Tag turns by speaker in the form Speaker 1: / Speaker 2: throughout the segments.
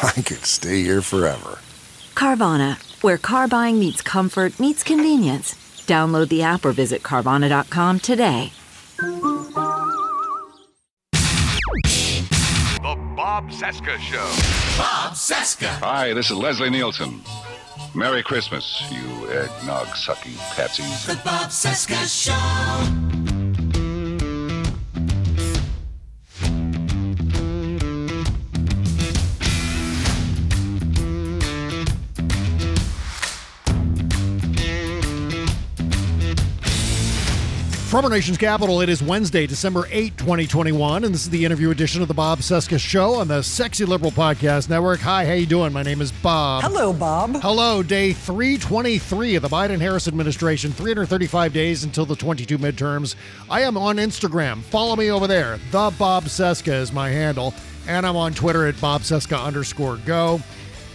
Speaker 1: I could stay here forever.
Speaker 2: Carvana, where car buying meets comfort, meets convenience. Download the app or visit Carvana.com today. The
Speaker 3: Bob Cesca Show.
Speaker 4: Bob Cesca.
Speaker 1: Hi, this is Leslie Nielsen. Merry Christmas, you eggnog sucking patsies.
Speaker 4: The Bob Cesca Show.
Speaker 5: From our nation's capital, it is Wednesday, December 8, 2021, and this is the interview edition of the Bob Cesca Show on the Sexy Liberal Podcast Network. Hi, how you doing? My name is Bob.
Speaker 6: Hello, Bob.
Speaker 5: Hello, day 323 of the Biden-Harris administration, 335 days until the 22 midterms. I am on Instagram. Follow me over there. The Bob Cesca is my handle, and I'm on Twitter at Bob Cesca underscore go.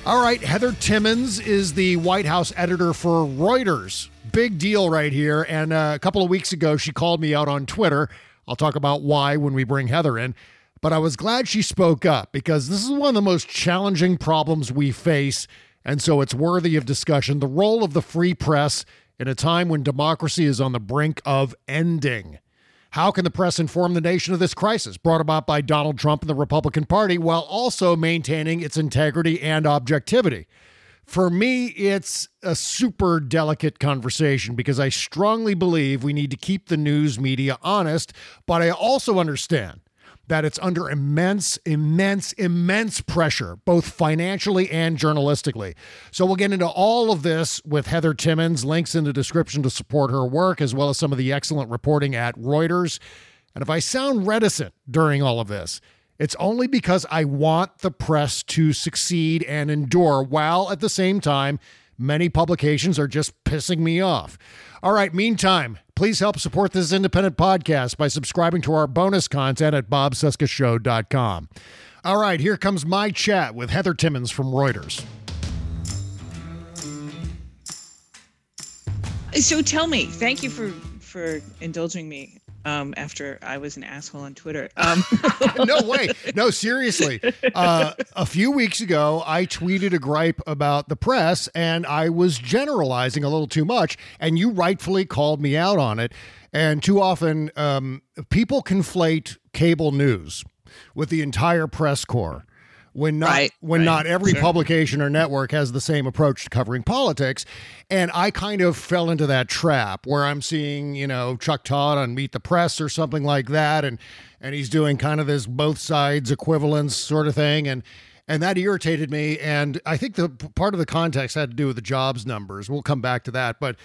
Speaker 5: All right, Heather Timmons is the White House editor for Reuters big deal right here. And uh, a couple of weeks ago, she called me out on Twitter. I'll talk about why when we bring Heather in. But I was glad she spoke up because this is one of the most challenging problems we face. And so it's worthy of discussion. The role of the free press in a time when democracy is on the brink of ending. How can the press inform the nation of this crisis brought about by Donald Trump and the Republican Party while also maintaining its integrity and objectivity? For me, it's a super delicate conversation because I strongly believe we need to keep the news media honest, but I also understand that it's under immense, immense, immense pressure, both financially and journalistically. So we'll get into all of this with Heather Timmons. Links in the description to support her work, as well as some of the excellent reporting at Reuters. And if I sound reticent during all of this, it's only because I want the press to succeed and endure, while at the same time, many publications are just pissing me off. All right, meantime, please help support this independent podcast by subscribing to our bonus content at bobcescashow.com. All right, here comes my chat with Heather Timmons from Reuters.
Speaker 6: So tell me, thank you for for indulging me um, after I was an asshole on Twitter. Um.
Speaker 5: no way. No, seriously. Uh, a few weeks ago, I tweeted a gripe about the press and I was generalizing a little too much, and you rightfully called me out on it. And too often, um, people conflate cable news with the entire press corps when not right, when right. not every sure. publication or network has the same approach to covering politics and i kind of fell into that trap where i'm seeing you know chuck todd on meet the press or something like that and and he's doing kind of this both sides equivalence sort of thing and and that irritated me and i think the part of the context had to do with the jobs numbers we'll come back to that but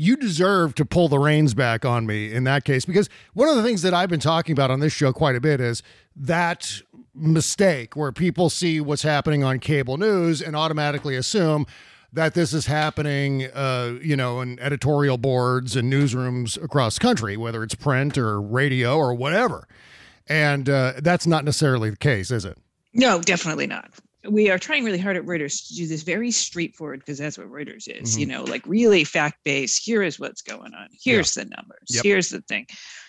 Speaker 5: you deserve to pull the reins back on me in that case because one of the things that I've been talking about on this show quite a bit is that mistake where people see what's happening on cable news and automatically assume that this is happening, uh, you know, in editorial boards and newsrooms across the country, whether it's print or radio or whatever. And uh, that's not necessarily the case, is it?
Speaker 6: No, definitely not we are trying really hard at Reuters to do this very straightforward because that's what Reuters is, mm-hmm. you know, like really fact based. Here is what's going on. Here's yeah. the numbers. Yep. Here's the thing.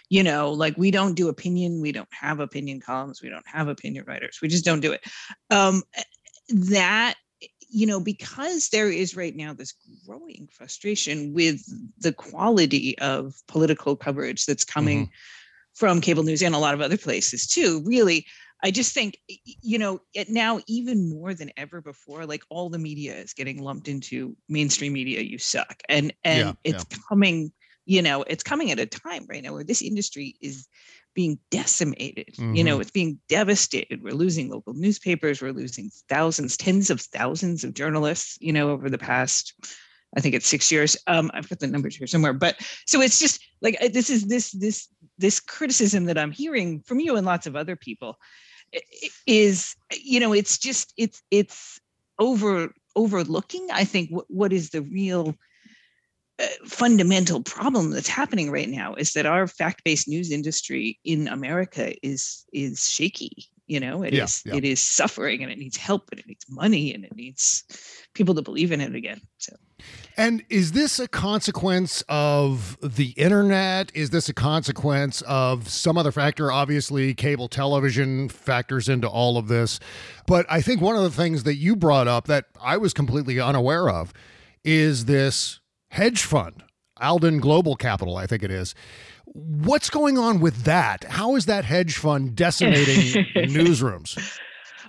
Speaker 6: You know, like we don't do opinion. We don't have opinion columns. We don't have opinion writers. We just don't do it. Um, eh, that, you know, because there is right now this growing frustration with the quality of political coverage that's coming mm-hmm. from cable news and a lot of other places too, really I just think, you know, it now even more than ever before, like all the media is getting lumped into mainstream media. You suck, and and yeah, it's yeah. coming. You know, it's coming at a time right now where this industry is being decimated. Mm-hmm. You know, mm-hmm. it's being devastated. We're losing local newspapers. We're losing thousands, tens of thousands of journalists. You know, over the past I think it's six years. Um, I've got the numbers here somewhere, but so it's just like uh, this is this this this criticism that I'm hearing from you and lots of other people is you know it's just it's it's over overlooking i think what, what is the real uh, fundamental problem that's happening right now is that our fact-based news industry in America is is shaky you know it yeah, is, yeah. it is suffering and it needs help and it needs money and it needs people to believe in it again so
Speaker 5: and is this a consequence of the internet is this a consequence of some other factor obviously cable television factors into all of this but i think one of the things that you brought up that i was completely unaware of is this hedge fund alden global capital i think it is What's going on with that? How is that hedge fund decimating newsrooms?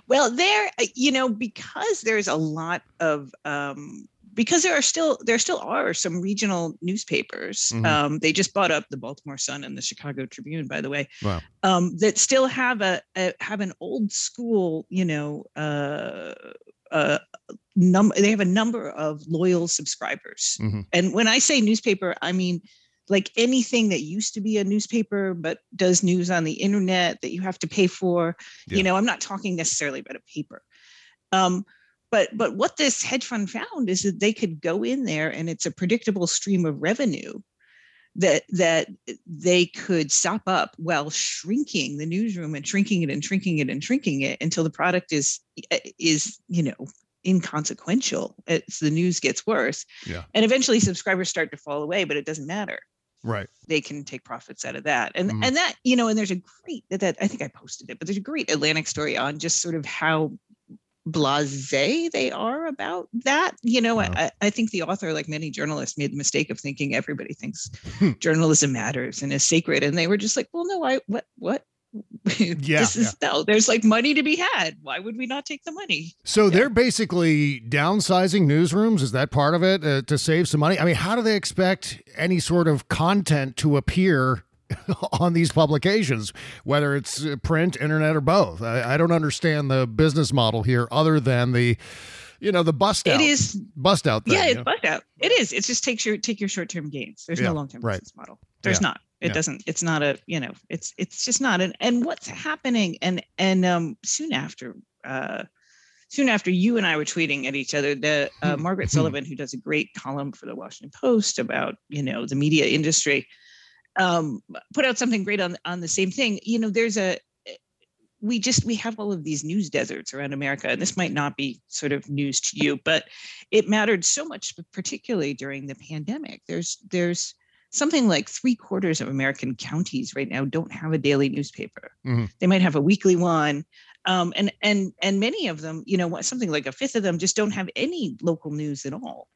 Speaker 6: Well, there, uh, you know, because there's a lot of um, because there are still there still are some regional newspapers. Mm-hmm. Um, they just bought up the Baltimore Sun and the Chicago Tribune, by the way, wow. um, that still have a, a, have an old school, you know, uh, uh, number. They have a number of loyal subscribers, mm-hmm. and when I say newspaper, I mean like anything that used to be a newspaper but does news on the internet that you have to pay for yeah. you know i'm not talking necessarily about a paper um, but but what this hedge fund found is that they could go in there and it's a predictable stream of revenue that that they could sop up while shrinking the newsroom and shrinking it and shrinking it and shrinking it until the product is eh, is you know inconsequential as the news gets worse yeah. and eventually subscribers start to fall away but it doesn't matter
Speaker 5: right
Speaker 6: they can take profits out of that and mm. and that you know and there's a great that i think i posted it but there's a great atlantic story on just sort of how blasé they are about that you know I, I think the author like many journalists made the mistake of thinking everybody thinks journalism matters and is sacred and they were just like well no i what what yeah, this is yeah. no, there's like money to be had. Why would we not take the money?
Speaker 5: So yeah. they're basically downsizing newsrooms. Is that part of it uh, to save some money? I mean, how do they expect any sort of content to appear on these publications, whether it's uh, print, internet, or both? I, I don't understand the business model here, other than the you know the bust out. It is bust out.
Speaker 6: Thing, yeah, it's you know? bust out. It is. It just takes your take your short term gains. There's yeah, no long term right. business model. There's not. It yeah. doesn't. It's not a. You know. It's it's just not an. And what's happening? And and um soon after. uh soon after you and I were tweeting at each other, the uh, hmm. Margaret hmm. Sullivan, who does a great column for the Washington Post about you know the media industry, um, put out something great on on the same thing. You know, there's a eh, we just we have all of these news deserts around America, and this might not be sort of news to you, but it mattered so much, particularly during the pandemic. There's there's something like three quarters of American counties right now don't have a daily newspaper. Mm-hmm. They might have a weekly one. Um, and and and many of them, you know, something like a fifth of them just don't have any local news at all.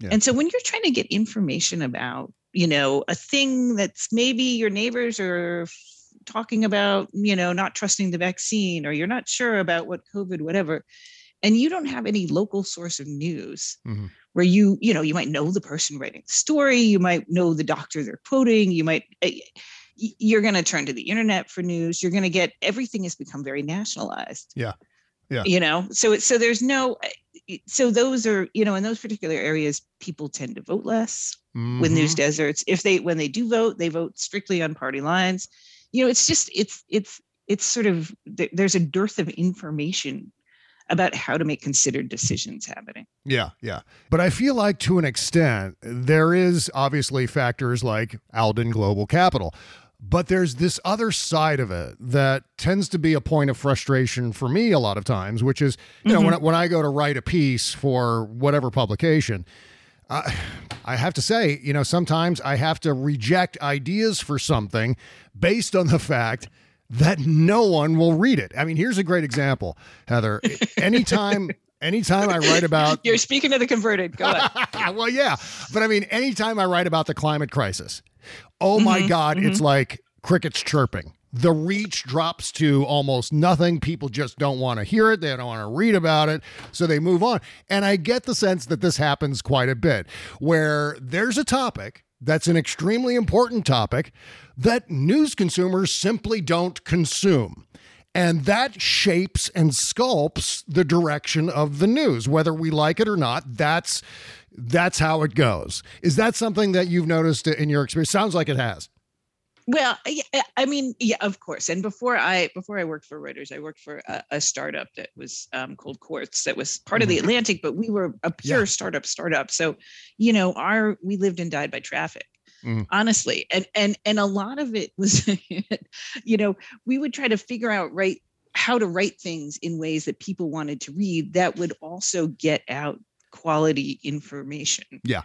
Speaker 6: Yeah. And so when you're trying to get information about, you know, a thing that's maybe your neighbors are talking about, you know, not trusting the vaccine or you're not sure about what COVID, whatever, and you don't have any local source of news mm-hmm. where you you know you might know the person writing the story you might know the doctor they're quoting you might eh, you're going to turn to the internet for news you're going to get everything has become very nationalized
Speaker 5: yeah yeah
Speaker 6: you know so it's so there's no eh, so those are you know in those particular areas people tend to vote less mm-hmm. with news deserts if they when they do vote they vote strictly on party lines you know it's just it's it's it's sort of there's a dearth of information about how to make considered decisions happening.
Speaker 5: Yeah, yeah. But I feel like to an extent, there is obviously factors like Alden Global Capital. But there's this other side of it that tends to be a point of frustration for me a lot of times, which is, you mm-hmm. know, when I, mm-hmm. when I go to write a piece for whatever publication, I have to say, you know, sometimes I have to reject ideas for something based on the fact that no one will read it. I mean, here's a great example, Heather. Anytime anytime I write about
Speaker 6: You're speaking to the converted. Go ahead.
Speaker 5: well, yeah. But I mean, anytime I write about the climate crisis, oh mm-hmm, my god, mm-hmm. it's like crickets chirping. The reach drops to almost nothing. People just don't want to hear it. They don't want to read about it. So they move on. And I get the sense that this happens quite a bit where there's a topic that's an extremely important topic that news consumers simply don't consume. And that shapes and sculpts the direction of the news, whether we like it or not. That's that's how it goes. Is that something that you've noticed in your experience? Sounds like it has
Speaker 6: well yeah, uh, i mean yeah of course and before i before i worked for reuters i worked for a, a startup that was um, called quartz that was part mm-hmm. of the mm-hmm. atlantic but we were a pure yeah. startup startup so you know our we lived and died by traffic mm. honestly and and and a lot of it was you know we would try to figure out right how to write things in ways that people wanted to read that would also get out quality information
Speaker 5: yeah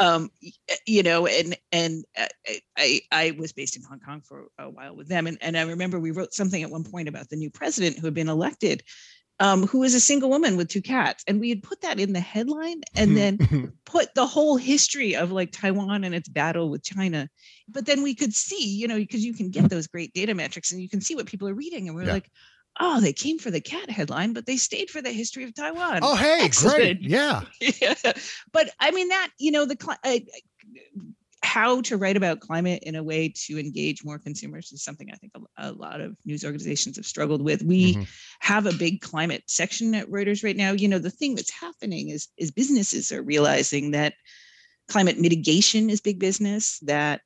Speaker 5: um,
Speaker 6: eh, you know, and and uh, I I was based in Hong Kong for a while with them, and and I remember we wrote something at one point about the new president who had been elected, um, who was a single woman with two cats. And we had put that in the headline and then put the whole history of like Taiwan and its battle with China. But then we could see, you know, because you can get hmm. those great data metrics and you can see what people are reading. And we're yeah. like, oh, they came for the cat headline, but they stayed for the history of Taiwan.
Speaker 5: Oh, hey, Excellent. great. Yeah. yeah.
Speaker 6: But I mean, that, you know, the uh, how to write about climate in a way to engage more consumers is something I think a, a lot of news organizations have struggled with. We mm-hmm. have a big climate section at Reuters right now. You know, the thing that's happening is, is businesses are realizing that climate mitigation is big business, that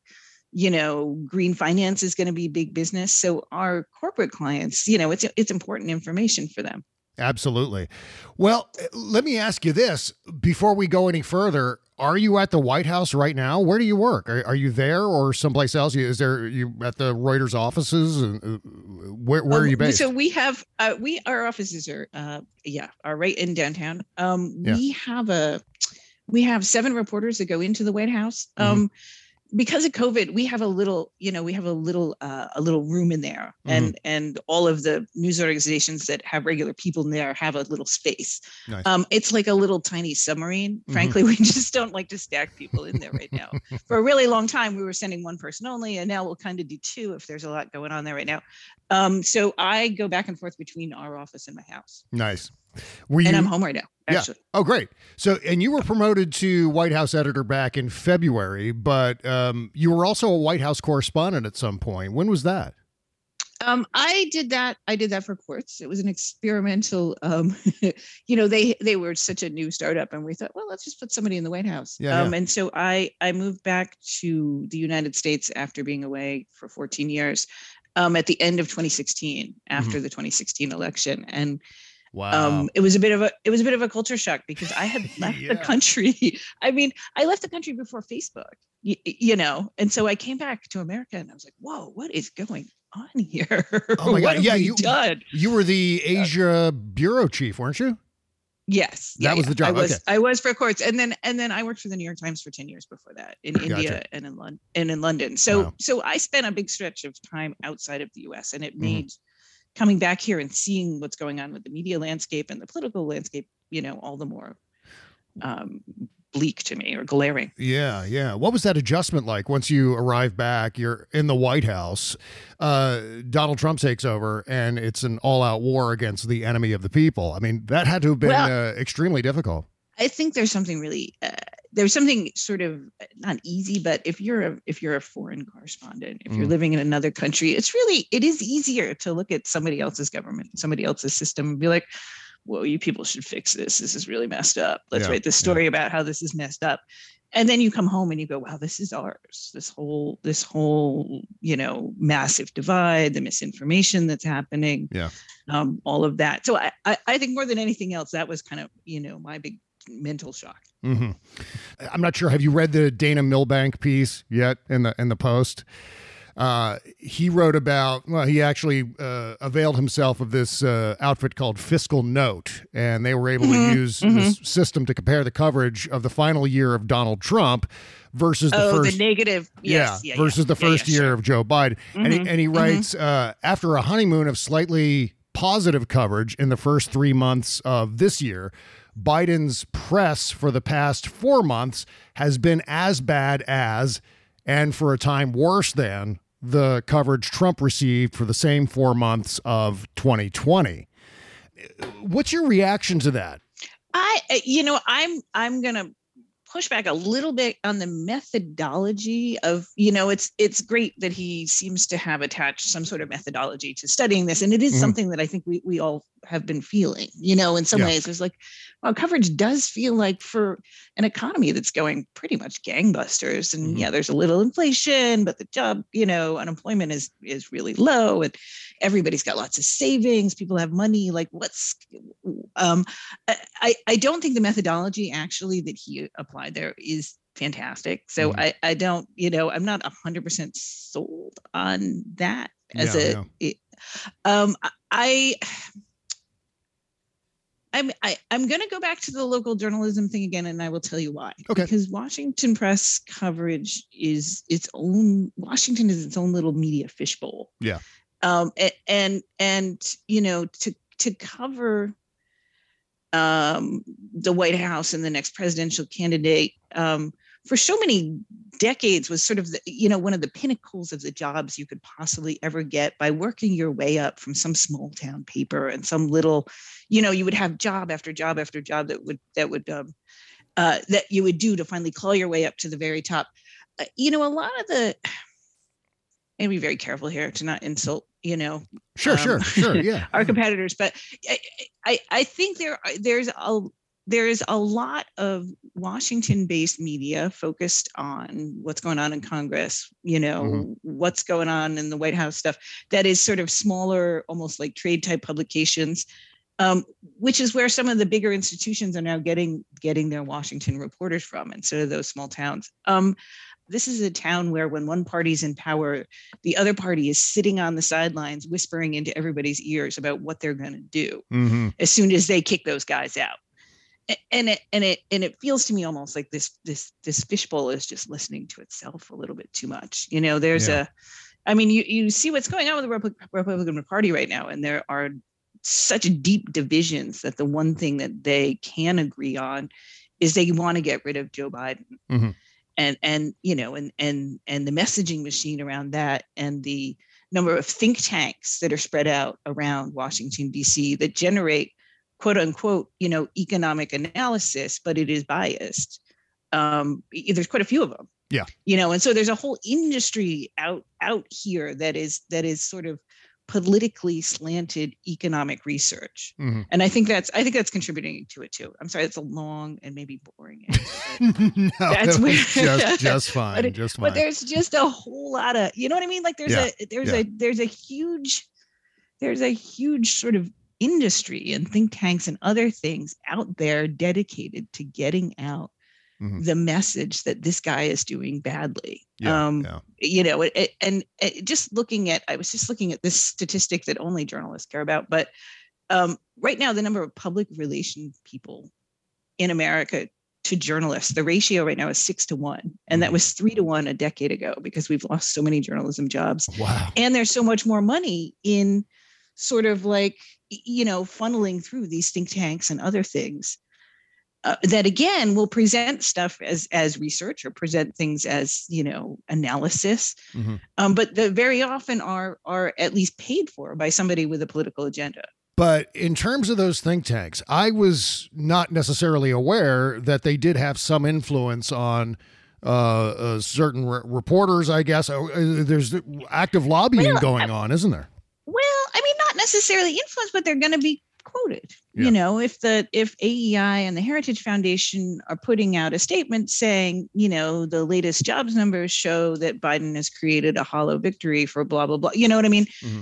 Speaker 6: you know green finance is going to be big business so our corporate clients you know it's it's important information for them
Speaker 5: absolutely well eh, let me ask you this before we go any further are you at the white house right now where do you work are, are you there or someplace else is there you at the reuters offices uh, where, where um, are you based
Speaker 6: so we have uh, we our offices are uh, yeah are right in downtown um, yeah. we have a we have seven reporters that go into the white house mm-hmm. um, mm-hmm because of COVID, we have a little, you know, we have a little, uh, a little room in there, mm-hmm. and and all of the news organizations that have regular people in there have a little space. Nice. Um, it's like a little tiny submarine. Mm-hmm. Frankly, mm-hmm. we just don't like to stack people in there right now. For a really long time, we were sending one person only, and now we'll kind of do two if there's a lot going on there right now. Um, so I go back and forth between our office and my house.
Speaker 5: Nice.
Speaker 6: Were and I'm home right now. Actually. Yeah.
Speaker 5: Oh, great. So, and you were promoted to White House editor back in February, but um, you were also a White House correspondent at some point. When was that?
Speaker 6: Um, I did that. I did that for Quartz. It was an experimental. Um, you know, they they were such a new startup, and we thought, well, let's just put somebody in the White House. Yeah, um, yeah. And so I I moved back to the United States after being away for 14 years, um, at the end of 2016, after mm-hmm. the 2016 election, and um, wow. Um, it was a bit of a it was a bit of a culture shock because I had left yeah. the country. I mean, I left the country before Facebook, you, you know, and so I came back to America and I was like, "Whoa, what is going on
Speaker 5: here? Oh my
Speaker 6: god!
Speaker 5: yeah, you done? you were the Asia yeah. bureau chief, weren't you?
Speaker 6: Yes,
Speaker 5: yeah, that was the job. I was, okay.
Speaker 6: I was for Quartz, and then and then I worked for the New York Times for ten years before that in gotcha. India and in London and in London. So wow. so I spent a big stretch of time outside of the U.S. and it mm-hmm. made mm-hmm coming back here and seeing what's going on with the media landscape and the political landscape, you know, all the more um, bleak to me or glaring.
Speaker 5: Yeah, yeah. What was that adjustment like once you arrive back? You're in the White House. Uh, Donald Trump takes over, and it's an all-out war against the enemy of the people. I mean, that had to have been well, uh, extremely difficult.
Speaker 6: I think there's something really uh, there's something sort of eh, not easy but if you're a if you're a foreign correspondent if mm. you're living in another country it's really it is easier to look at somebody else's government somebody else's system and be like well you people should fix this this is really messed up let's yeah, write this story yeah. about how this is messed up and then you come home and you go wow this is ours this whole this whole you know massive divide the misinformation that's happening yeah um, all of that so I, I i think more than anything else that was kind of you know my big mental shock.
Speaker 5: Mm-hmm. I'm not sure. Have you read the Dana Milbank piece yet in the in the Post? Uh, he wrote about well he actually uh, availed himself of this uh, outfit called FiscalNote and they were able mm-hmm. to use mm-hmm. this system to compare the coverage of the final year of donald trump versus the oh, first the
Speaker 6: negative yes,
Speaker 5: yeah, yeah, versus yeah. the first yeah, year sure. of joe biden mm-hmm. and, he, and mm-hmm. he writes uh, after a honeymoon of slightly positive coverage in the first three months of this year Biden's press for the past four months has been as bad as, and for a time worse than, the coverage Trump received for the same four months of 2020. What's your reaction to that?
Speaker 6: I, you know, I'm, I'm going to push back a little bit on the methodology of you know it's it's great that he seems to have attached some sort of methodology to studying this and it is mm-hmm. something that i think we, we all have been feeling you know in some yeah. ways it's like well, coverage does feel like for an economy that's going pretty much gangbusters, and mm-hmm. yeah, there's a little inflation, but the job, you know, unemployment is is really low, and everybody's got lots of savings. People have money. Like, what's? Um, I I don't think the methodology actually that he applied there is fantastic. So mm-hmm. I, I don't, you know, I'm not 100% sold on that as yeah, a, yeah. It, um, I, I'm I, am i am going to go back to the local journalism thing again, and I will tell you why. Okay. Because Washington press coverage is its own. Washington is its own little media fishbowl.
Speaker 5: Yeah.
Speaker 6: Um. And, and and, you know to to cover um the White House and the next presidential candidate um for so many decades was sort of the, you know one of the pinnacles of the jobs you could possibly ever get by working your way up from some small town paper and some little you know you would have job after job after job that would that would um, uh, that you would do to finally claw your way up to the very top uh, you know a lot of the and be very careful here to not insult you know
Speaker 5: sure um, sure sure yeah
Speaker 6: our competitors but I, I i think there there's a there's a lot of Washington based media focused on what's going on in Congress, you mm-hmm. know, mm-hmm. what's going on in the White House stuff that is sort of smaller, almost like trade type publications. Um, which is where some of the bigger institutions are now getting getting their Washington reporters from instead of those small towns. Um, this is a town where when one party's in power, the other party is sitting on the sidelines whispering into everybody's ears about what they're going to do mm-hmm. as soon as they kick those guys out and it and it and it feels to me almost like this this this fishbowl is just listening to itself a little bit too much you know there's yeah. a i mean you you see what's going on with the republican party right now and there are such deep divisions that the one thing that they can agree on is they want to get rid of joe biden mm-hmm. and and you know and and and the messaging machine around that and the number of think tanks that are spread out around washington dc that generate quote unquote, you know, economic analysis, but it is biased. Um, there's quite a few of them.
Speaker 5: Yeah.
Speaker 6: You know, and so there's a whole industry out out here that is that is sort of politically slanted economic research mm-hmm. and i think that's i think that's contributing to it too i'm sorry it's a long and maybe boring answer, no,
Speaker 5: that's just, just fine but, just
Speaker 6: fine but there's just a whole lot of you know what i mean like there's yeah, a there's yeah. a there's a huge there's a huge sort of industry and think tanks and other things out there dedicated to getting out mm-hmm. the message that this guy is doing badly. Yeah, um, yeah. You know, it, it, and it, eh, just looking at, I was just looking at this statistic that only journalists care about, but um, right now, the number of public relation people in America to journalists, the ratio right now is six to one. And that mm-hmm. was three to one a decade ago because we've lost so many journalism jobs. Wow. And there's so much more money in sort of like you know, funneling through these think tanks and other things. Uh, that again will present stuff as as research or present things as you know analysis mm-hmm. um, but the very often are are at least paid for by somebody with a political agenda
Speaker 5: but in terms of those think tanks i was not necessarily aware that they did have some influence on uh, uh, certain re- reporters i guess oh, uh, there's active lobbying
Speaker 6: well,
Speaker 5: going on isn't there
Speaker 6: necessarily influenced, but they're going to be quoted. Yeah. You know, if the if AEI and the Heritage Foundation are putting out a statement saying, you know, the latest jobs numbers show that Biden has created a hollow victory for blah blah blah. You know what I mean? Mm-hmm.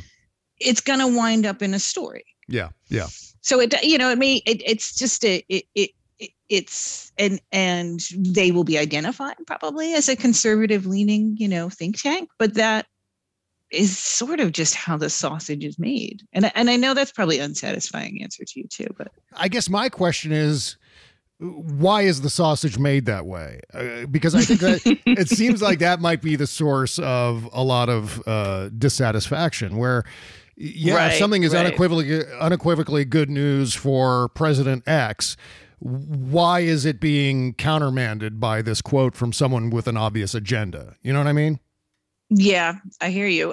Speaker 6: It's going to wind up in a story.
Speaker 5: Yeah, yeah.
Speaker 6: So it you know it may it, it's just a it, it it's and and they will be identified probably as a conservative leaning you know think tank but that is sort of just how the sausage is made. And and I know that's probably unsatisfying answer to you too, but
Speaker 5: I guess my question is why is the sausage made that way? Uh, because I think that it seems like that might be the source of a lot of uh, dissatisfaction. Where, yeah, right, if something is right. unequivocally unequivocally good news for President X, why is it being countermanded by this quote from someone with an obvious agenda? You know what I mean?
Speaker 6: Yeah, I hear you.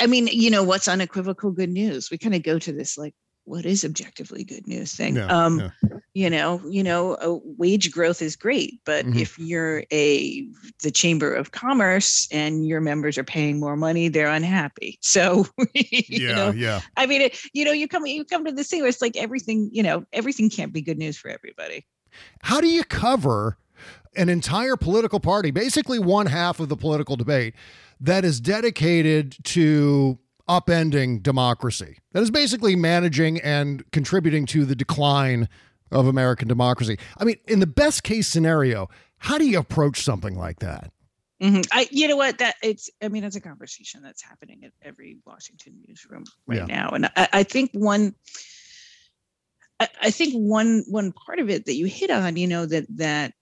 Speaker 6: I mean, you know, what's unequivocal good news? We kind of go to this like, what is objectively good news thing? Yeah, um, yeah. You know, you know, uh, wage growth is great, but mm-hmm. if you're a the Chamber of Commerce and your members are paying more money, they're unhappy. So, yeah, know, yeah. I mean, it, you know, you come you come to this thing where it's like everything, you know, everything can't be good news for everybody.
Speaker 5: How do you cover an entire political party, basically one half of the political debate? that is dedicated to upending democracy, that is basically managing and contributing to the decline of American democracy. I mean, in the best case scenario, how do you approach something like that?
Speaker 6: Mm-hmm. I, you know what? That it's. I mean, it's a conversation that's happening at every Washington newsroom right yeah. now, and I, I think one. I, I think one one part of it that you hit on, you know, that that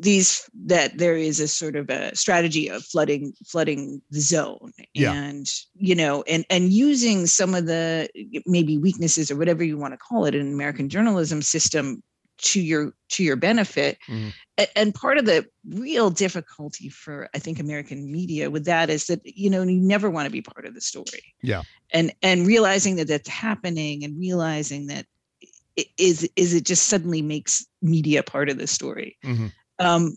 Speaker 6: these that there is a sort of a strategy of flooding flooding the zone yeah. and you know and and using some of the maybe weaknesses or whatever you want to call it in american journalism system to your to your benefit mm. and part of the real difficulty for i think american media with that is that you know you never want to be part of the story
Speaker 5: yeah
Speaker 6: and and realizing that that's happening and realizing that is is it just suddenly makes media part of the story mm-hmm. um,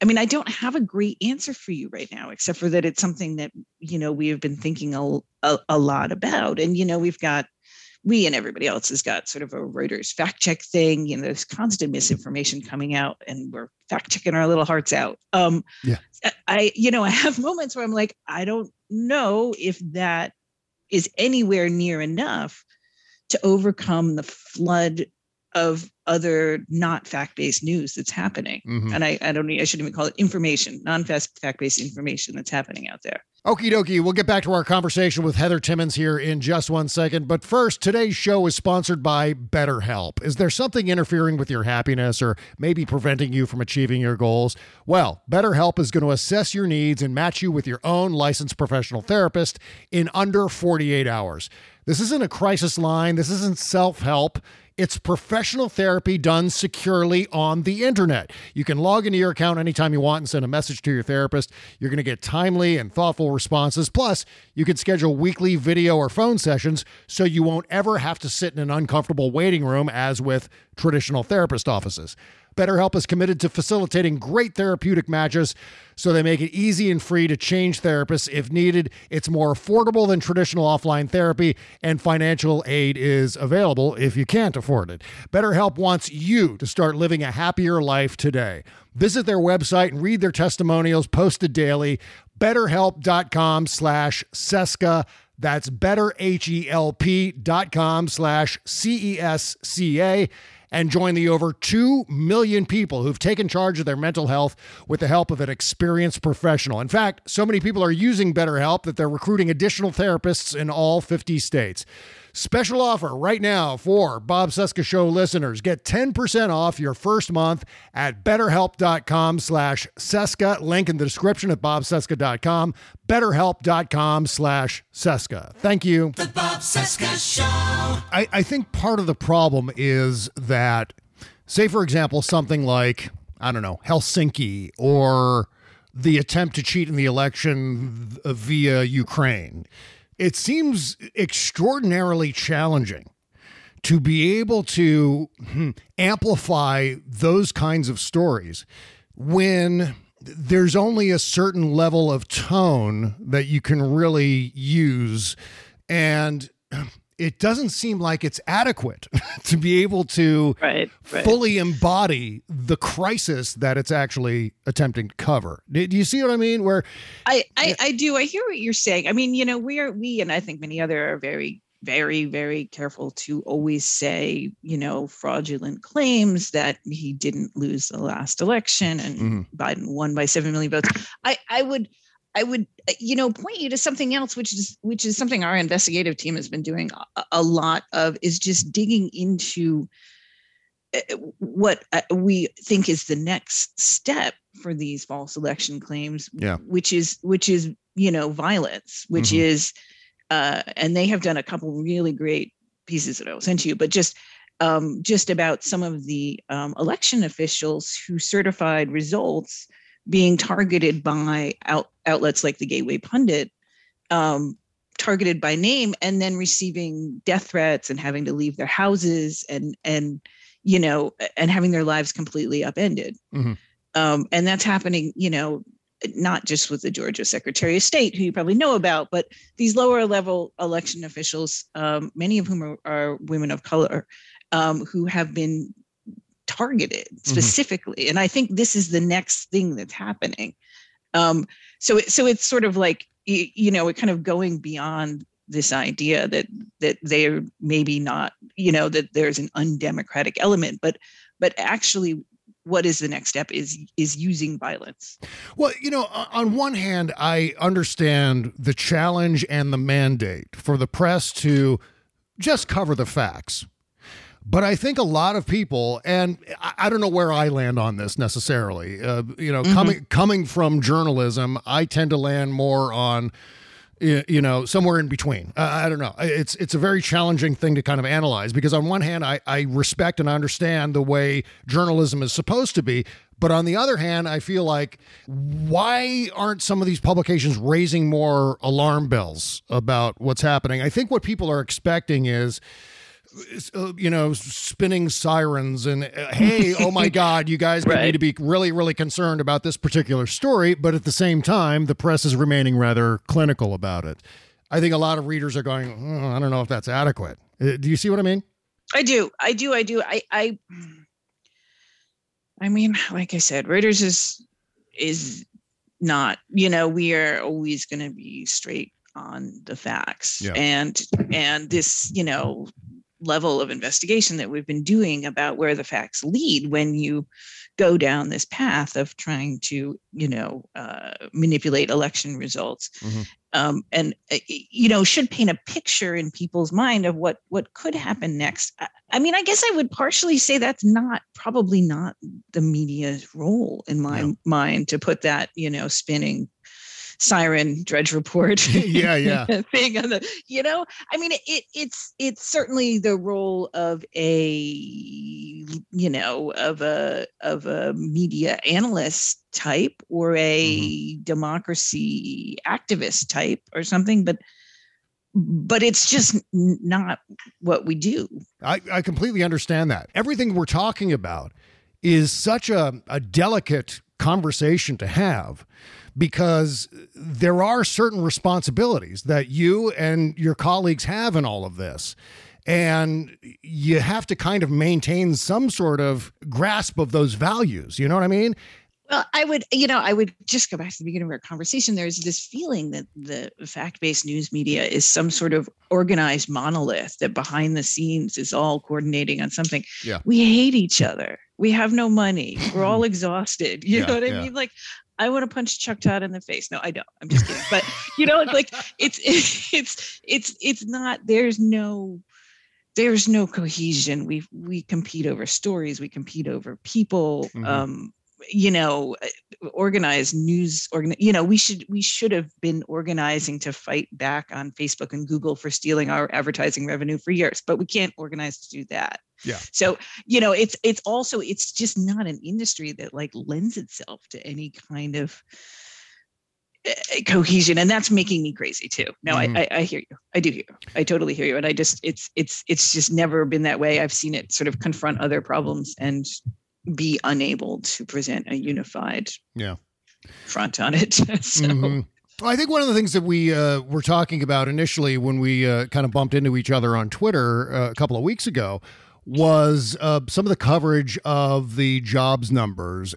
Speaker 6: i mean i don't have a great answer for you right now except for that it's something that you know we have been thinking a, a, a lot about and you know we've got we and everybody else has got sort of a reuters fact check thing you know there's constant misinformation coming out and we're fact checking our little hearts out um, yeah. i you know i have moments where i'm like i don't know if that is anywhere near enough to overcome the flood of other not fact-based news that's happening mm-hmm. and I, I don't i shouldn't even call it information non-fact-based information that's happening out there
Speaker 5: Okie dokie, we'll get back to our conversation with Heather Timmons here in just one second. But first, today's show is sponsored by BetterHelp. Is there something interfering with your happiness or maybe preventing you from achieving your goals? Well, BetterHelp is going to assess your needs and match you with your own licensed professional therapist in under 48 hours. This isn't a crisis line, this isn't self help. It's professional therapy done securely on the internet. You can log into your account anytime you want and send a message to your therapist. You're going to get timely and thoughtful responses. Plus, you can schedule weekly video or phone sessions so you won't ever have to sit in an uncomfortable waiting room as with traditional therapist offices. BetterHelp is committed to facilitating great therapeutic matches, so they make it easy and free to change therapists if needed. It's more affordable than traditional offline therapy, and financial aid is available if you can't afford it. BetterHelp wants you to start living a happier life today. Visit their website and read their testimonials posted daily. BetterHelp.com slash Cesca. That's betterhelp.com slash C E S C A and join the over 2 million people who've taken charge of their mental health with the help of an experienced professional. In fact, so many people are using BetterHelp that they're recruiting additional therapists in all 50 states. Special offer right now for Bob Cesca Show listeners. Get 10% off your first month at betterhelp.com slash Cesca. Link in the description at bobcesca.com. Betterhelp.com slash Cesca. Thank you. The Bob Cesca Show. I, I think part of the problem is that, say, for example, something like, I don't know, Helsinki or the attempt to cheat in the election via Ukraine it seems extraordinarily challenging to be able to hmm, amplify those kinds of stories when there's only a certain level of tone that you can really use and it doesn't seem like it's adequate to be able to right, right. fully embody the crisis that it's actually attempting to cover. Do, you see what I mean? Where
Speaker 6: I, I, I do. I hear what you're saying. I mean, you know, we are we and I think many other are very very very careful to always say you know fraudulent claims that he didn't lose the last election and mm-hmm. biden won by 7 million votes i i would I would, uh, you know, point you to something else, which is which is something our investigative team has been doing a, a lot of, is just digging into uh, uh, what we think is the next step for these false election claims, yeah. which is which is you know violence, which mm-hmm. is, uh, and they have done a couple really great pieces that I'll send to you, but just um, just about some of the um, election officials who certified results being targeted by out, outlets like the Gateway Pundit, um, targeted by name, and then receiving death threats and having to leave their houses and and you know and having their lives completely upended. Mm-hmm. Um, and that's happening, you know, not just with the Georgia Secretary of State, who you probably know about, but these lower level election officials, um, many of whom are, are women of color, um, who have been targeted mm-hmm. specifically. Mm-hmm. And I think this is the next thing that's happening. Um, so it, so it's sort of like you, know, it kind of going beyond this idea that that they're maybe not, you know, that there's an undemocratic element, but but actually what is the next step is is using violence
Speaker 5: well you know on one hand i understand the challenge and the mandate for the press to just cover the facts but I think a lot of people, and I don't know where I land on this necessarily. Uh, you know, mm-hmm. coming coming from journalism, I tend to land more on you know somewhere in between uh, i don't know it's it's a very challenging thing to kind of analyze because on one hand i i respect and understand the way journalism is supposed to be but on the other hand i feel like why aren't some of these publications raising more alarm bells about what's happening i think what people are expecting is uh, you know, spinning sirens and uh, hey, oh my God, you guys right. need to be really, really concerned about this particular story. But at the same time, the press is remaining rather clinical about it. I think a lot of readers are going, oh, I don't know if that's adequate. Uh, do you see what I mean?
Speaker 6: I do. I do. I do. I, I, I mean, like I said, Reuters is, is not, you know, we are always going to be straight on the facts yeah. and and this you know level of investigation that we've been doing about where the facts lead when you go down this path of trying to, you know, uh, manipulate election results, mm-hmm. um, and uh, you know, should paint a picture in people's mind of what what could happen next. I, I mean, I guess I would partially say that's not probably not the media's role in my no. mind to put that, you know, spinning siren Drudge Report
Speaker 5: yeah yeah
Speaker 6: thing on the you know i mean it it's it's certainly the role of a you know of a of a media analyst type or a mm-hmm. democracy activist type or something but but it's just not what we do
Speaker 5: i i completely understand that everything we're talking about is such a, a delicate conversation to have because there are certain responsibilities that you and your colleagues have in all of this. And you have to kind of maintain some sort of grasp of those values. You know what I mean?
Speaker 6: Well, I would, you know, I would just go back to the beginning of our conversation. There's this feeling that the fact based news media is some sort of organized monolith that behind the scenes is all coordinating on something. Yeah. We hate each other. We have no money. We're all exhausted. You yeah, know what I yeah. mean? Like, I want to punch Chuck Todd in the face. No, I don't. I'm just kidding. But you know, it's like it's it's it's it's not. There's no there's no cohesion. We we compete over stories. We compete over people. Mm-hmm. Um, you know eh, organized news organ you know we should we should have been organizing to fight back on facebook and google for stealing our advertising revenue for years but we can't organize to do that
Speaker 5: yeah
Speaker 6: so you know it's it's also it's just not an industry that like lends itself to any kind of eh, eh, cohesion and that's making me crazy too no mm I, mm-hmm. I, I hear you i do hear you. i totally hear you and i just it's it's it's just never been that way i've seen it sort of confront other problems and be unable to present a unified yeah. front on it. so. Mm-hmm.
Speaker 5: Well, I think one of the things that we uh, were talking about initially when we uh, kind of bumped into each other on Twitter uh, a couple of weeks ago was uh, some of the coverage of the jobs numbers.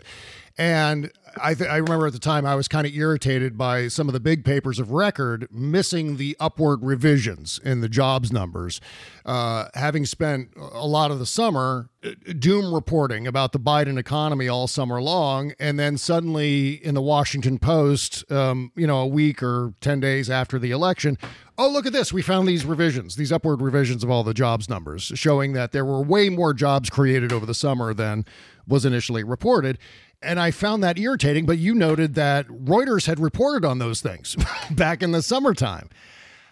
Speaker 5: And I, th- I remember at the time I was kind of irritated by some of the big papers of record missing the upward revisions in the jobs numbers. Uh, having spent a lot of the summer uh, doom reporting about the Biden economy all summer long, and then suddenly in the Washington Post, um, you know, a week or 10 days after the election, oh, look at this. We found these revisions, these upward revisions of all the jobs numbers, showing that there were way more jobs created over the summer than was initially reported. And I found that irritating, but you noted that Reuters had reported on those things back in the summertime.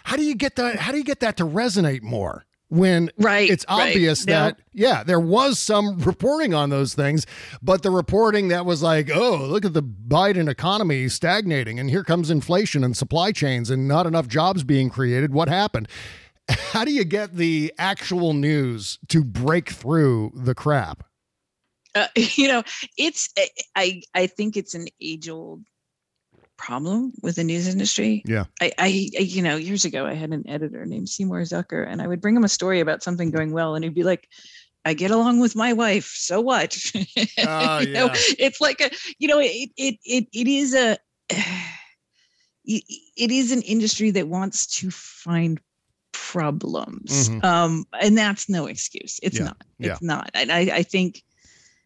Speaker 5: How do you get that how do you get that to resonate more? when right, it's obvious right. that yeah. yeah. there was some reporting on those things but the reporting that was like oh look at the biden economy stagnating and here comes inflation and supply chains and not enough jobs being created what happened how do you get the actual news to break through the crap
Speaker 6: uh, you know it's eh, i i think it's an age old problem with the news industry yeah I, I you know years ago i had an editor named seymour zucker and i would bring him a story about something going well and he'd be like I get along with my wife. So what? Oh, yeah. know, it's like a, you know, it it it, it is a, it is an industry that wants to find problems, mm-hmm. um, and that's no excuse. It's yeah. not. It's yeah. not. And I I think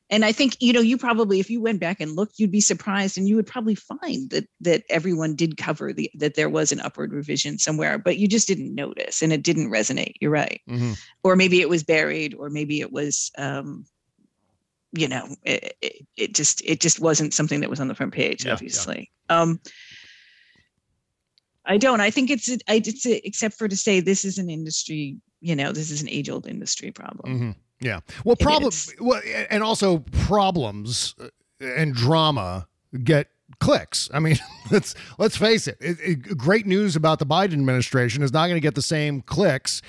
Speaker 6: and i think you know you probably if you went back and looked you'd be surprised and you would probably find that that everyone did cover the that there was an upward revision somewhere but you just didn't notice and it didn't resonate you're right mm-hmm. or maybe it was buried or maybe it was um you know it, it, it, just it just wasn't something that was on the front page yeah, obviously yeah. um i don't i think it's i it's except for to say this is an industry you know this is an age old industry problem mm-hmm.
Speaker 5: Yeah. Well, problems. Well, and also problems uh, and drama get clicks. I mean, let's let's face it, it, it great news about the Biden administration is not going to get the same clicks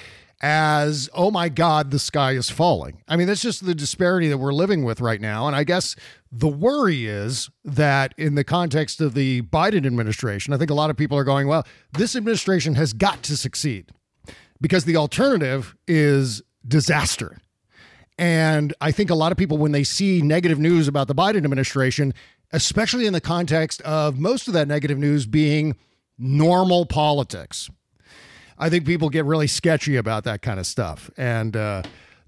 Speaker 5: as oh my god the sky is falling i mean that's just the disparity that we're living with right now and i guess the worry is that in the context of the biden administration i think a lot of people are going well this administration has got to succeed because the alternative is disaster and I think a lot of people, when they see negative news about the Biden administration, especially in the context of most of that negative news being normal politics, I think people get really sketchy about that kind of stuff. And, uh,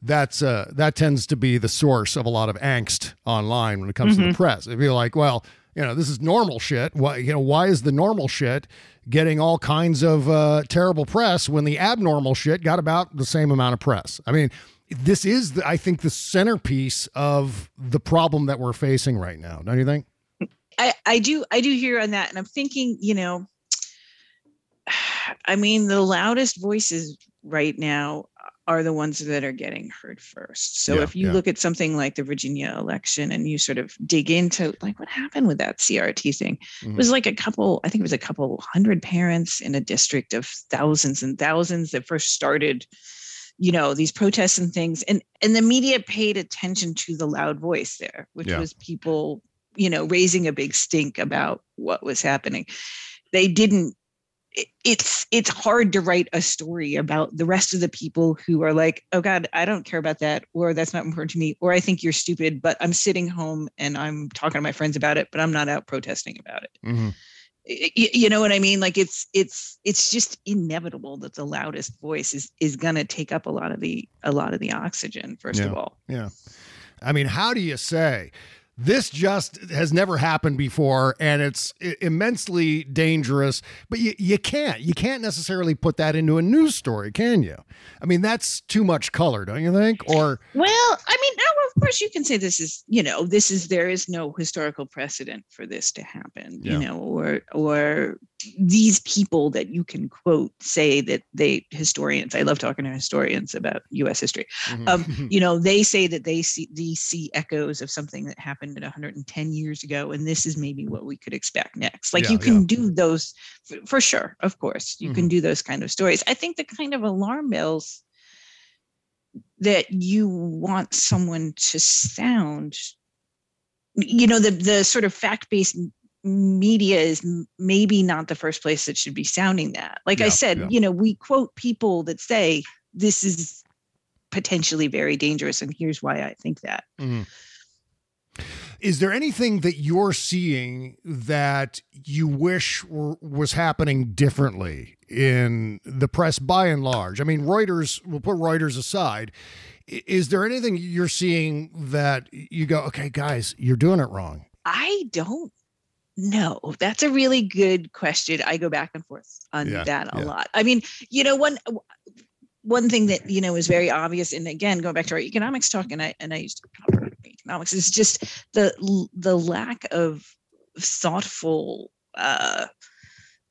Speaker 5: that's uh, that tends to be the source of a lot of angst online when it comes mm-hmm. to the mm-hmm. press. If you're like, well, you know, this is normal shit. Why, you know, why is the normal shit getting all kinds of uh, terrible press when the abnormal shit got about the same amount of press? I mean, this is, the, I think, the centerpiece of the problem that we're facing right now. Don't you think?
Speaker 6: I, I do I do hear on that, and I'm thinking, you know, I mean, the loudest voices right now are the ones that are getting heard first. So yeah, if you yeah. look at something like the Virginia election and you sort of dig into like what happened with that CRT thing, mm-hmm. it was mm-hmm. like a couple, I think it was a couple hundred parents in a district of thousands and thousands that first started you know these protests and things and and the media paid attention to the loud voice there which yeah. was people you know raising a big stink about what was happening they didn't it's it's hard to write a story about the rest of the people who are like oh god i don't care about that or that's not important to me or i think you're stupid but i'm sitting home and i'm talking to my friends about it but i'm not out protesting about it mm-hmm you know what i mean like it's it's it's just inevitable that the loudest voice is is going to take up a lot of the a lot of the oxygen first
Speaker 5: yeah. of
Speaker 6: all
Speaker 5: yeah i mean how do you say this just has never happened before and it's immensely dangerous but you, you can't you can't necessarily put that into a news story can you i mean that's too much color don't you think or
Speaker 6: well i mean no of course you can say this is you know this is there is no historical precedent for this to happen yeah. you know or or these people that you can quote say that they historians i love talking to historians about us history mm-hmm. um, you know they say that they see these see echoes of something that happened 110 years ago and this is maybe what we could expect next like yeah, you can yeah. do those for, for, sure of course you mm-hmm. can do those kind of stories i think the kind of alarm bells that you want someone to sound you know the the sort of fact-based media is maybe not the first place that should be sounding that like yeah, i said yeah. you know we quote people that say this is potentially very dangerous and here's why i think that mm-hmm.
Speaker 5: Is there anything that you're seeing that you wish were, was happening differently in the press by and large? I mean, Reuters, we'll put Reuters aside. Is there anything you're seeing that you go, okay, guys, you're doing it wrong?
Speaker 6: I don't know. that's a really good question. I go back and forth on yeah, that a yeah. lot. I mean, you know, one one thing that you know is very obvious, and again, going back to our economics talk, and I and I used to cover economics is just the the lack of thoughtful uh,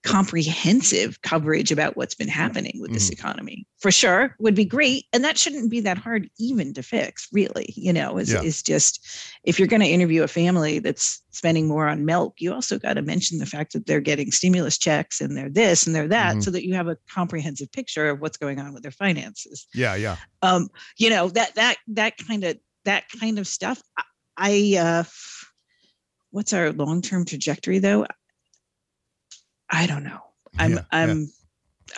Speaker 6: comprehensive coverage about what's been mm-hmm. happening with this mm. economy for sure would be great and that shouldn't be that hard even to fix really you know is, yeah. is just if you're going to interview a family that's spending more on milk you also got to mention the fact that they're getting stimulus checks and they're this and they're that mm so that you have a comprehensive picture of what's going on with their finances
Speaker 5: yeah yeah um,
Speaker 6: you know that that that kind of that kind of stuff. I, I uh, what's our long term trajectory though? I don't know. I'm, yeah, I'm,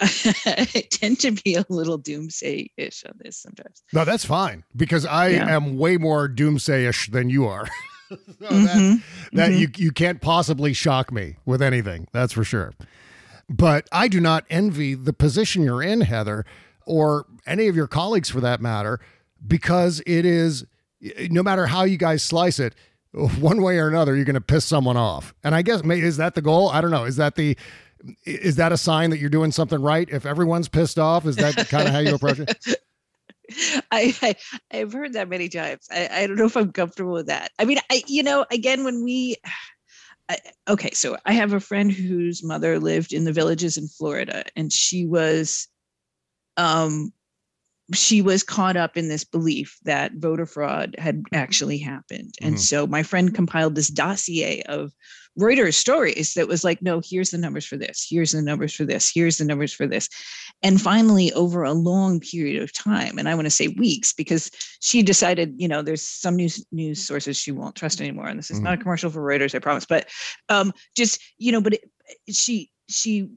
Speaker 6: yeah. I tend to be a little doomsay ish on this sometimes.
Speaker 5: No, that's fine because I yeah. am way more doomsay ish than you are. so mm-hmm. That, that mm-hmm. you you can't possibly shock me with anything. That's for sure. But I do not envy the position you're in, Heather, or any of your colleagues for that matter, because it is no matter how you guys slice it, one way or another, you're going to piss someone off. And I guess is that the goal? I don't know. Is that the is that a sign that you're doing something right? If everyone's pissed off, is that kind of how you approach
Speaker 6: it? I, I have heard that many times. I, I don't know if I'm comfortable with that. I mean, I you know, again, when we I, okay, so I have a friend whose mother lived in the villages in Florida, and she was um she was caught up in this belief that voter fraud had mm-hmm. actually happened. And mm-hmm. so my friend compiled this dossier of Reuters stories that was like, no, here's the numbers for this, here's the numbers for this, here's the numbers for this. And finally, over a long period of time, and I want to say weeks, because she decided, you know, there's some news news sources she won't trust anymore. And this is mm-hmm. not a commercial for Reuters, I promise. But um, just, you know, but it, she she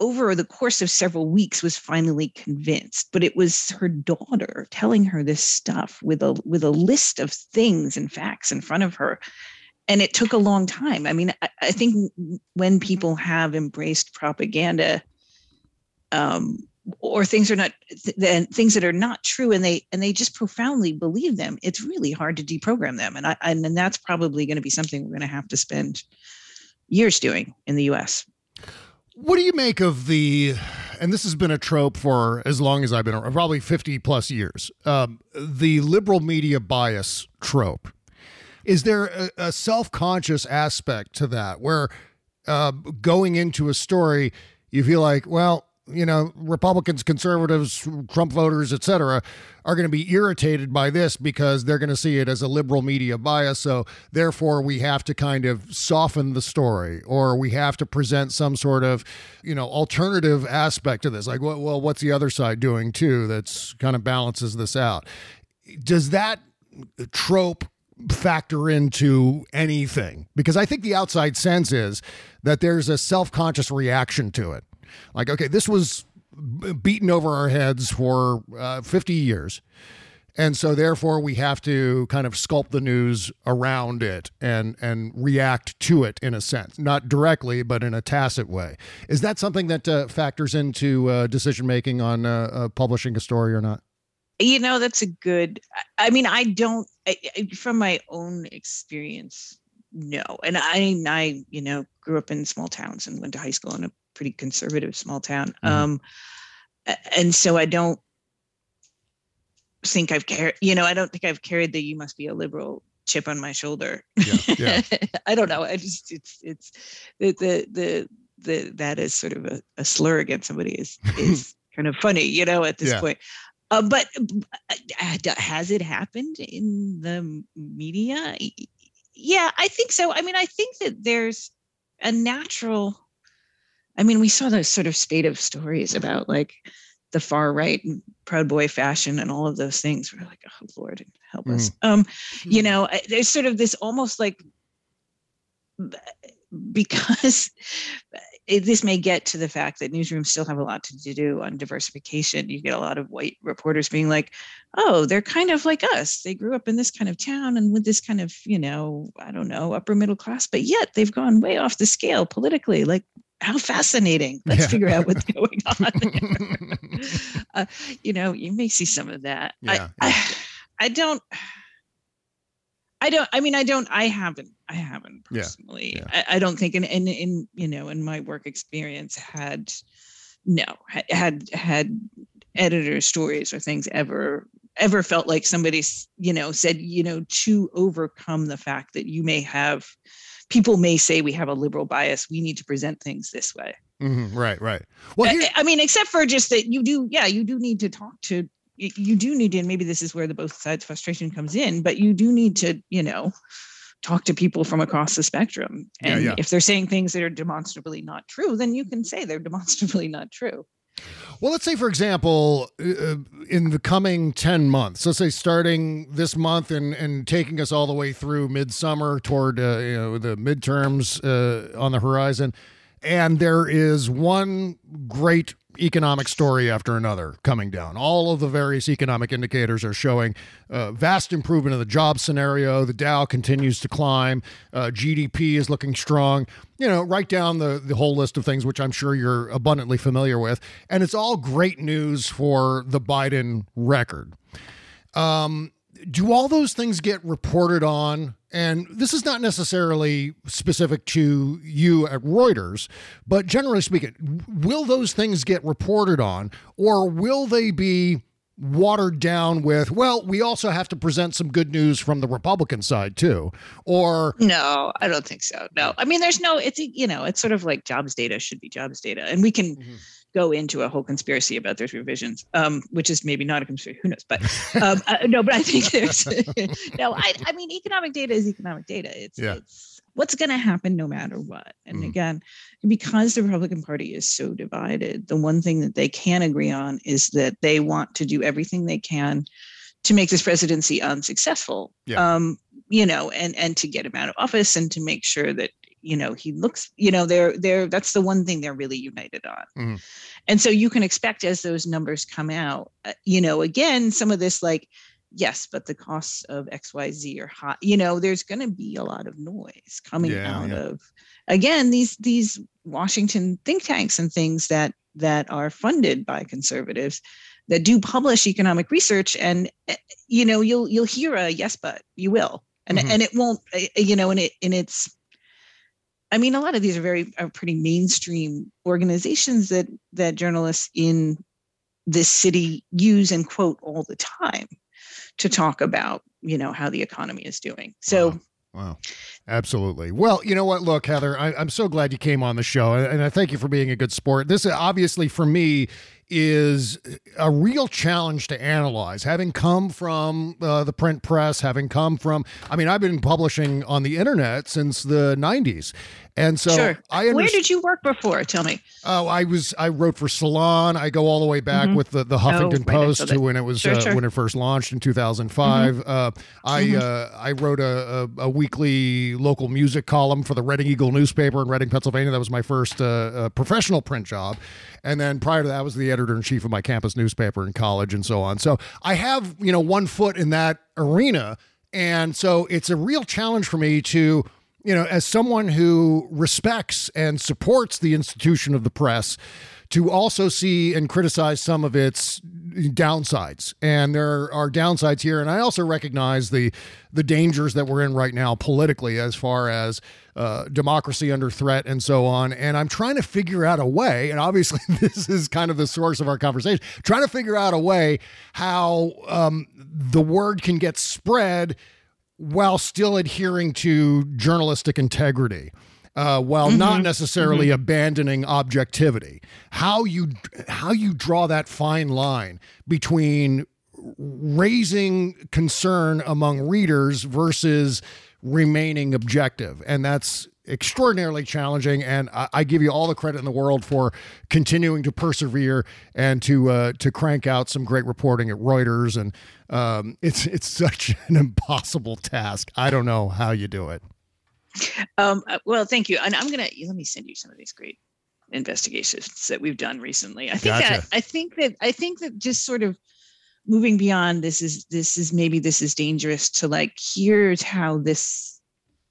Speaker 6: over the course of several weeks was finally convinced but it was her daughter telling her this stuff with a with a list of things and facts in front of her and it took a long time i mean i, I think when people have embraced propaganda um, or things are not th- things that are not true and they and they just profoundly believe them it's really hard to deprogram them and i and, and that's probably going to be something we're going to have to spend years doing in the us
Speaker 5: what do you make of the, and this has been a trope for as long as I've been probably 50 plus years, um, the liberal media bias trope? Is there a, a self conscious aspect to that where uh, going into a story, you feel like, well, you know, Republicans, conservatives, Trump voters, etc., are going to be irritated by this because they're going to see it as a liberal media bias. So, therefore, we have to kind of soften the story, or we have to present some sort of, you know, alternative aspect to this. Like, well, what's the other side doing too? That's kind of balances this out. Does that trope factor into anything? Because I think the outside sense is that there's a self conscious reaction to it like, okay, this was beaten over our heads for uh, 50 years. And so therefore we have to kind of sculpt the news around it and and react to it in a sense, not directly, but in a tacit way. Is that something that uh, factors into uh, decision making on uh, publishing a story or not?
Speaker 6: You know, that's a good. I mean, I don't I, from my own experience no and i i you know grew up in small towns and went to high school in a pretty conservative small town. Mm-hmm. Um, and so I don't think I've carried, you know, I don't think I've carried the "you must be a liberal" chip on my shoulder. Yeah, yeah. I don't know. I just it's it's the the the, the that is sort of a, a slur against somebody is is kind of funny, you know, at this yeah. point. Uh, but uh, uh, uh, has it happened in the media? Yeah, I think so. I mean, I think that there's a natural I mean, we saw those sort of spate of stories about like the far right and proud boy fashion and all of those things. We're like, oh Lord, help us. Mm. Um, you mm-hmm. know, there's sort of this almost like because this may get to the fact that newsrooms still have a lot to do on diversification. You get a lot of white reporters being like, oh, they're kind of like us. They grew up in this kind of town and with this kind of, you know, I don't know, upper middle class, but yet they've gone way off the scale politically. Like, how fascinating. Let's yeah. figure out what's going on. uh, you know, you may see some of that. Yeah. I, I, I don't. I don't. I mean, I don't. I haven't. I haven't personally. Yeah. I, I, don't think. And in, in, in you know, in my work experience, had no had had editor stories or things ever ever felt like somebody you know said you know to overcome the fact that you may have people may say we have a liberal bias. We need to present things this way.
Speaker 5: Mm-hmm, right, right.
Speaker 6: Well, here- I, I mean, except for just that you do, yeah, you do need to talk to you do need to and maybe this is where the both sides frustration comes in but you do need to you know talk to people from across the spectrum and yeah, yeah. if they're saying things that are demonstrably not true then you can say they're demonstrably not true
Speaker 5: well, let's say, for example, uh, uh, in the coming 10 months, let's say starting this month and, and taking us all the way through midsummer toward uh, you know, the midterms uh, on the horizon, and there is one great economic story after another coming down. All of the various economic indicators are showing uh, vast improvement in the job scenario. The Dow continues to climb. Uh, GDP is looking strong. You know, right down the, the whole list of things, which I'm sure you're abundantly familiar with. And it's all great news for the Biden record. Um, do all those things get reported on and this is not necessarily specific to you at Reuters, but generally speaking, will those things get reported on or will they be watered down with, well, we also have to present some good news from the Republican side too? Or
Speaker 6: No, I don't think so. No. I mean, there's no it's you know, it's sort of like jobs data should be jobs data and we can mm-hmm go into a whole conspiracy about those revisions, um, which is maybe not a conspiracy. Who knows? But um, uh, no, but I think there's no. I, I, mean, economic data is economic data. It's, yeah. it's what's going to happen no matter what. And mm. again, because the Republican Party is so divided, the one thing that they can agree on is that they want to do everything they can to make this presidency unsuccessful. Yeah. Um, you know, and and to get him out of office and to make sure that you know he looks you know they're they're that's the one thing they're really united on mm-hmm. and so you can expect as those numbers come out uh, you know again some of this like yes but the costs of xyz are high you know there's going to be a lot of noise coming yeah, out yeah. of again these these washington think tanks and things that that are funded by conservatives that do publish economic research and eh, you know you'll you'll hear a yes but you will and mm-hmm. and it won't eh, eh, you know and it and it's I mean, a lot of these are very are pretty mainstream organizations that that journalists in this city use and quote all the time to talk about you know how the economy is doing. So. Wow. Wow.
Speaker 5: Absolutely. Well, you know what? Look, Heather, I, am so glad you came on the show, and I thank you for being a good sport. This obviously, for me, is a real challenge to analyze. Having come from uh, the print press, having come from, I mean, I've been publishing on the internet since the 90s. And so sure. I
Speaker 6: Where did you work before? Tell me.
Speaker 5: Oh, I was I wrote for Salon. I go all the way back mm-hmm. with the, the Huffington oh, Post right, to when it was sure, uh, sure. when it first launched in 2005. Mm-hmm. Uh, I mm-hmm. uh, I wrote a, a, a, weekly local music column for the Reading Eagle newspaper in Reading, Pennsylvania. That was my first uh, uh, professional print job. And then prior to that, I was the editor in chief of my campus newspaper in college and so on. So I have you know one foot in that arena. And so it's a real challenge for me to you know, as someone who respects and supports the institution of the press, to also see and criticize some of its downsides. And there are downsides here. And I also recognize the the dangers that we're in right now politically, as far as uh, democracy under threat and so on. And I'm trying to figure out a way. And obviously, this is kind of the source of our conversation. Trying to figure out a way how um, the word can get spread while still adhering to journalistic integrity. Uh, while mm-hmm. not necessarily mm-hmm. abandoning objectivity, how you how you draw that fine line between raising concern among readers versus remaining objective, and that's extraordinarily challenging. And I, I, give you all the credit in the world for continuing to persevere and to uh, to crank out some great reporting at Reuters. And um, it's it's such an impossible task. I don't know how you do it.
Speaker 6: Um, uh, well, thank you. And I'm gonna let me send you some of these great investigations that we've done recently. I think gotcha. that I think that I think that just sort of moving beyond this is this is maybe this is dangerous to like here's how this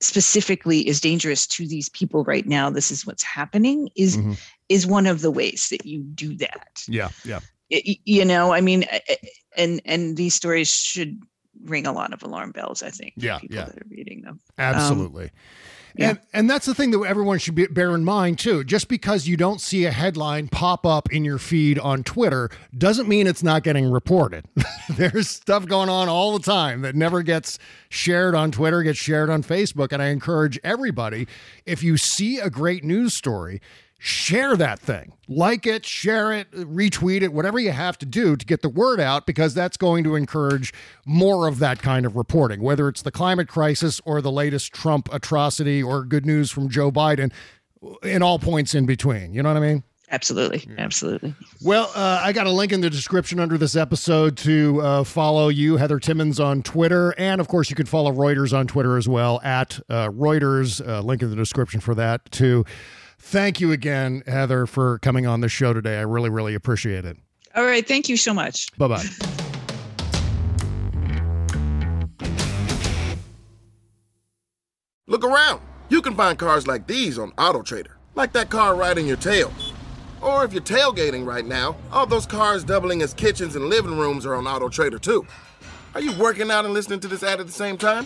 Speaker 6: specifically is dangerous to these people right now this is what's happening is mm-hmm. is one of the ways that you do that yeah
Speaker 5: yeah it, you
Speaker 6: know i mean and and these stories should ring a lot of alarm bells. I think.
Speaker 5: Yeah, people yeah. that are reading them. Um, Absolutely. Um, yeah. And, and that's the thing that everyone should be, bear in mind too. Just because you don't see a headline pop up in your feed on Twitter doesn't mean it's not getting reported. There's stuff going on all the time that never gets shared on Twitter, gets shared on Facebook. And I encourage everybody if you see a great news story, share that thing. Like it, share it, retweet it, whatever you have to do to get the word out, because that's going to encourage more of that kind of reporting, whether it's the climate crisis or the latest Trump atrocity or good news from Joe Biden, and all points in between. You know what I mean?
Speaker 6: Absolutely. Absolutely.
Speaker 5: Well, uh, I got a link in the description under this episode to uh, follow you, Heather Timmons, on Twitter. And of course, you can follow Reuters on Twitter as well, at uh, Reuters. Uh, link in the description for that, too. Thank you again, Heather, for coming on the show today. I really, really appreciate it.
Speaker 6: All right. Thank you so much.
Speaker 5: Bye bye. Look around. You can find cars like these on AutoTrader, like that car riding your tail. Or if you're tailgating right now, all those cars doubling as kitchens and living rooms are on AutoTrader too. Are you working out and listening to this ad at the same time?